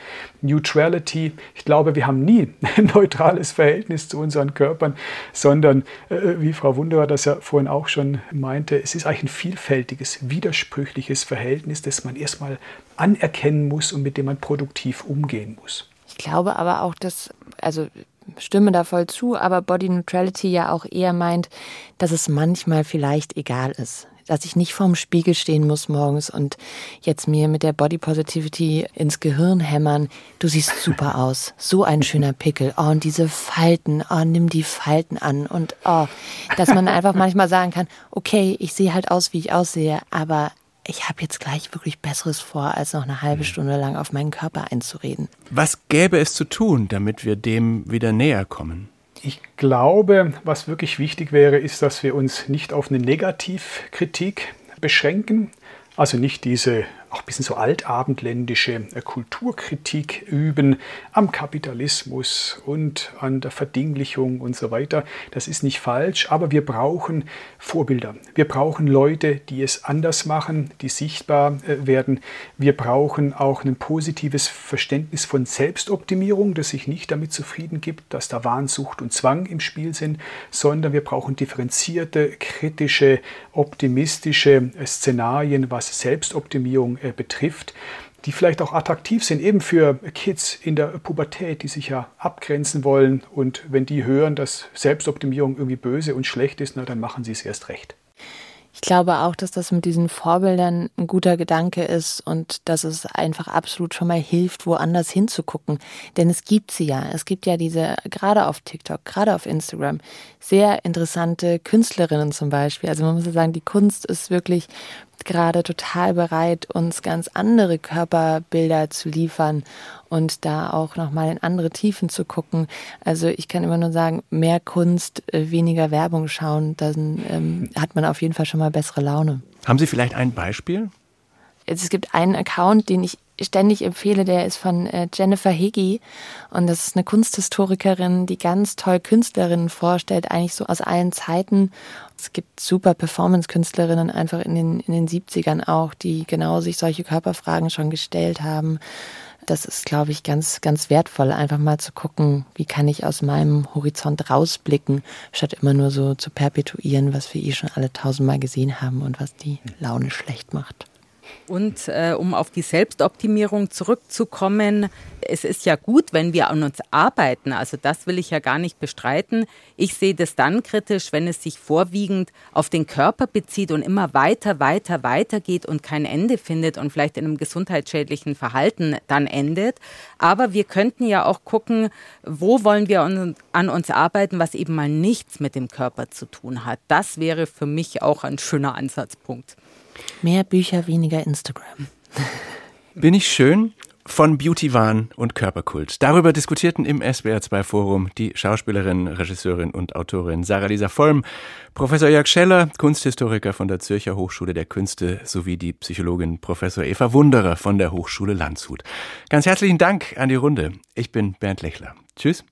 Neutrality, ich glaube, wir haben nie ein neutrales Verhältnis zu unseren Körpern, sondern, äh, wie Frau Wunderer das ja vorhin auch schon meinte, es ist eigentlich ein vielfältiges, widersprüchliches Verhältnis, das man erstmal anerkennen muss und mit dem man produktiv umgehen muss. Ich glaube aber auch, dass, also stimme da voll zu, aber Body Neutrality ja auch eher meint, dass es manchmal vielleicht egal ist. Dass ich nicht vorm Spiegel stehen muss morgens und jetzt mir mit der Body Positivity ins Gehirn hämmern. Du siehst super [laughs] aus. So ein schöner Pickel. Oh, und diese Falten. Oh, nimm die Falten an. Und oh, dass man einfach manchmal sagen kann, okay, ich sehe halt aus, wie ich aussehe, aber ich habe jetzt gleich wirklich Besseres vor, als noch eine halbe Stunde lang auf meinen Körper einzureden. Was gäbe es zu tun, damit wir dem wieder näher kommen? Ich glaube, was wirklich wichtig wäre, ist, dass wir uns nicht auf eine Negativkritik beschränken, also nicht diese auch ein bisschen so altabendländische äh, Kulturkritik üben am Kapitalismus und an der Verdinglichung und so weiter. Das ist nicht falsch, aber wir brauchen Vorbilder. Wir brauchen Leute, die es anders machen, die sichtbar äh, werden. Wir brauchen auch ein positives Verständnis von Selbstoptimierung, das sich nicht damit zufrieden gibt, dass da Wahnsucht und Zwang im Spiel sind, sondern wir brauchen differenzierte, kritische, optimistische äh, Szenarien, was Selbstoptimierung äh, betrifft, die vielleicht auch attraktiv sind, eben für Kids in der Pubertät, die sich ja abgrenzen wollen. Und wenn die hören, dass Selbstoptimierung irgendwie böse und schlecht ist, na, dann machen sie es erst recht. Ich glaube auch, dass das mit diesen Vorbildern ein guter Gedanke ist und dass es einfach absolut schon mal hilft, woanders hinzugucken. Denn es gibt sie ja. Es gibt ja diese, gerade auf TikTok, gerade auf Instagram, sehr interessante Künstlerinnen zum Beispiel. Also man muss ja sagen, die Kunst ist wirklich gerade total bereit, uns ganz andere Körperbilder zu liefern und da auch nochmal in andere Tiefen zu gucken. Also ich kann immer nur sagen, mehr Kunst, äh, weniger Werbung schauen, dann ähm, hat man auf jeden Fall schon mal bessere Laune. Haben Sie vielleicht ein Beispiel? Es gibt einen Account, den ich ständig empfehle, der ist von äh, Jennifer Higgy und das ist eine Kunsthistorikerin, die ganz toll Künstlerinnen vorstellt, eigentlich so aus allen Zeiten. Es gibt super Performance-Künstlerinnen einfach in den, in den 70ern auch, die genau sich solche Körperfragen schon gestellt haben. Das ist, glaube ich, ganz, ganz wertvoll, einfach mal zu gucken, wie kann ich aus meinem Horizont rausblicken, statt immer nur so zu perpetuieren, was wir eh schon alle tausendmal gesehen haben und was die Laune schlecht macht. Und äh, um auf die Selbstoptimierung zurückzukommen, es ist ja gut, wenn wir an uns arbeiten. Also das will ich ja gar nicht bestreiten. Ich sehe das dann kritisch, wenn es sich vorwiegend auf den Körper bezieht und immer weiter, weiter, weiter geht und kein Ende findet und vielleicht in einem gesundheitsschädlichen Verhalten dann endet. Aber wir könnten ja auch gucken, wo wollen wir an uns arbeiten, was eben mal nichts mit dem Körper zu tun hat. Das wäre für mich auch ein schöner Ansatzpunkt. Mehr Bücher, weniger Instagram. Bin ich schön? Von Beauty-Wahn und Körperkult. Darüber diskutierten im SWR2 Forum die Schauspielerin, Regisseurin und Autorin Sarah Lisa Vollm, Professor Jörg Scheller, Kunsthistoriker von der Zürcher Hochschule der Künste sowie die Psychologin Professor Eva Wunderer von der Hochschule Landshut. Ganz herzlichen Dank an die Runde. Ich bin Bernd Lechler. Tschüss.